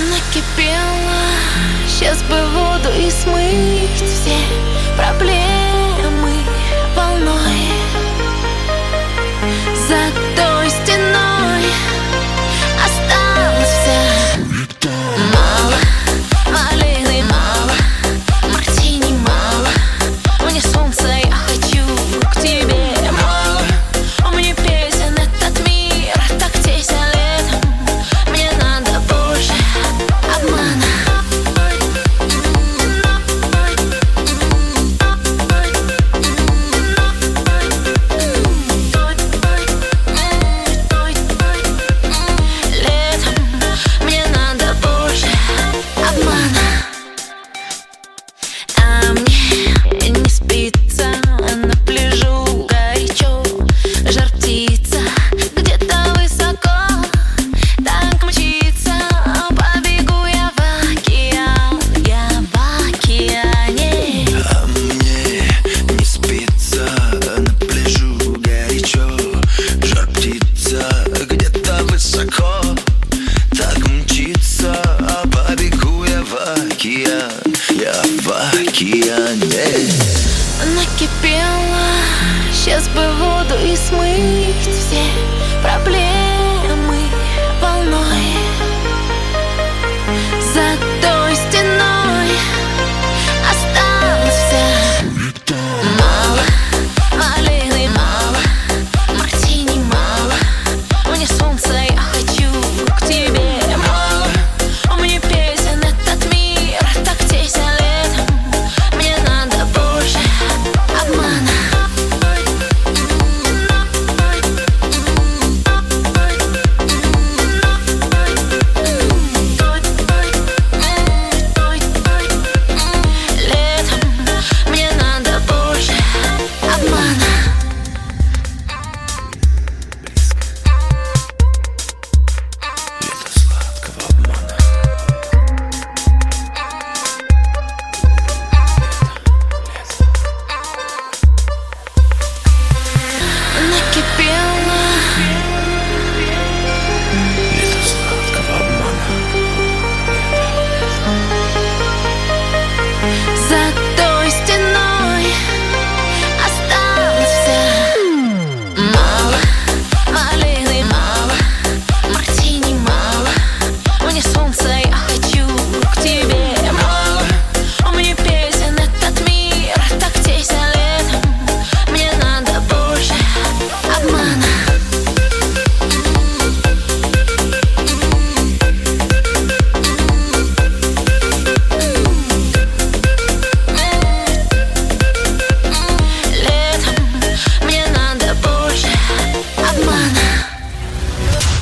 накипело. Сейчас бы воду и смыть все проблемы. Я в океане. Накипела Сейчас бы воду и смыть все проблемы.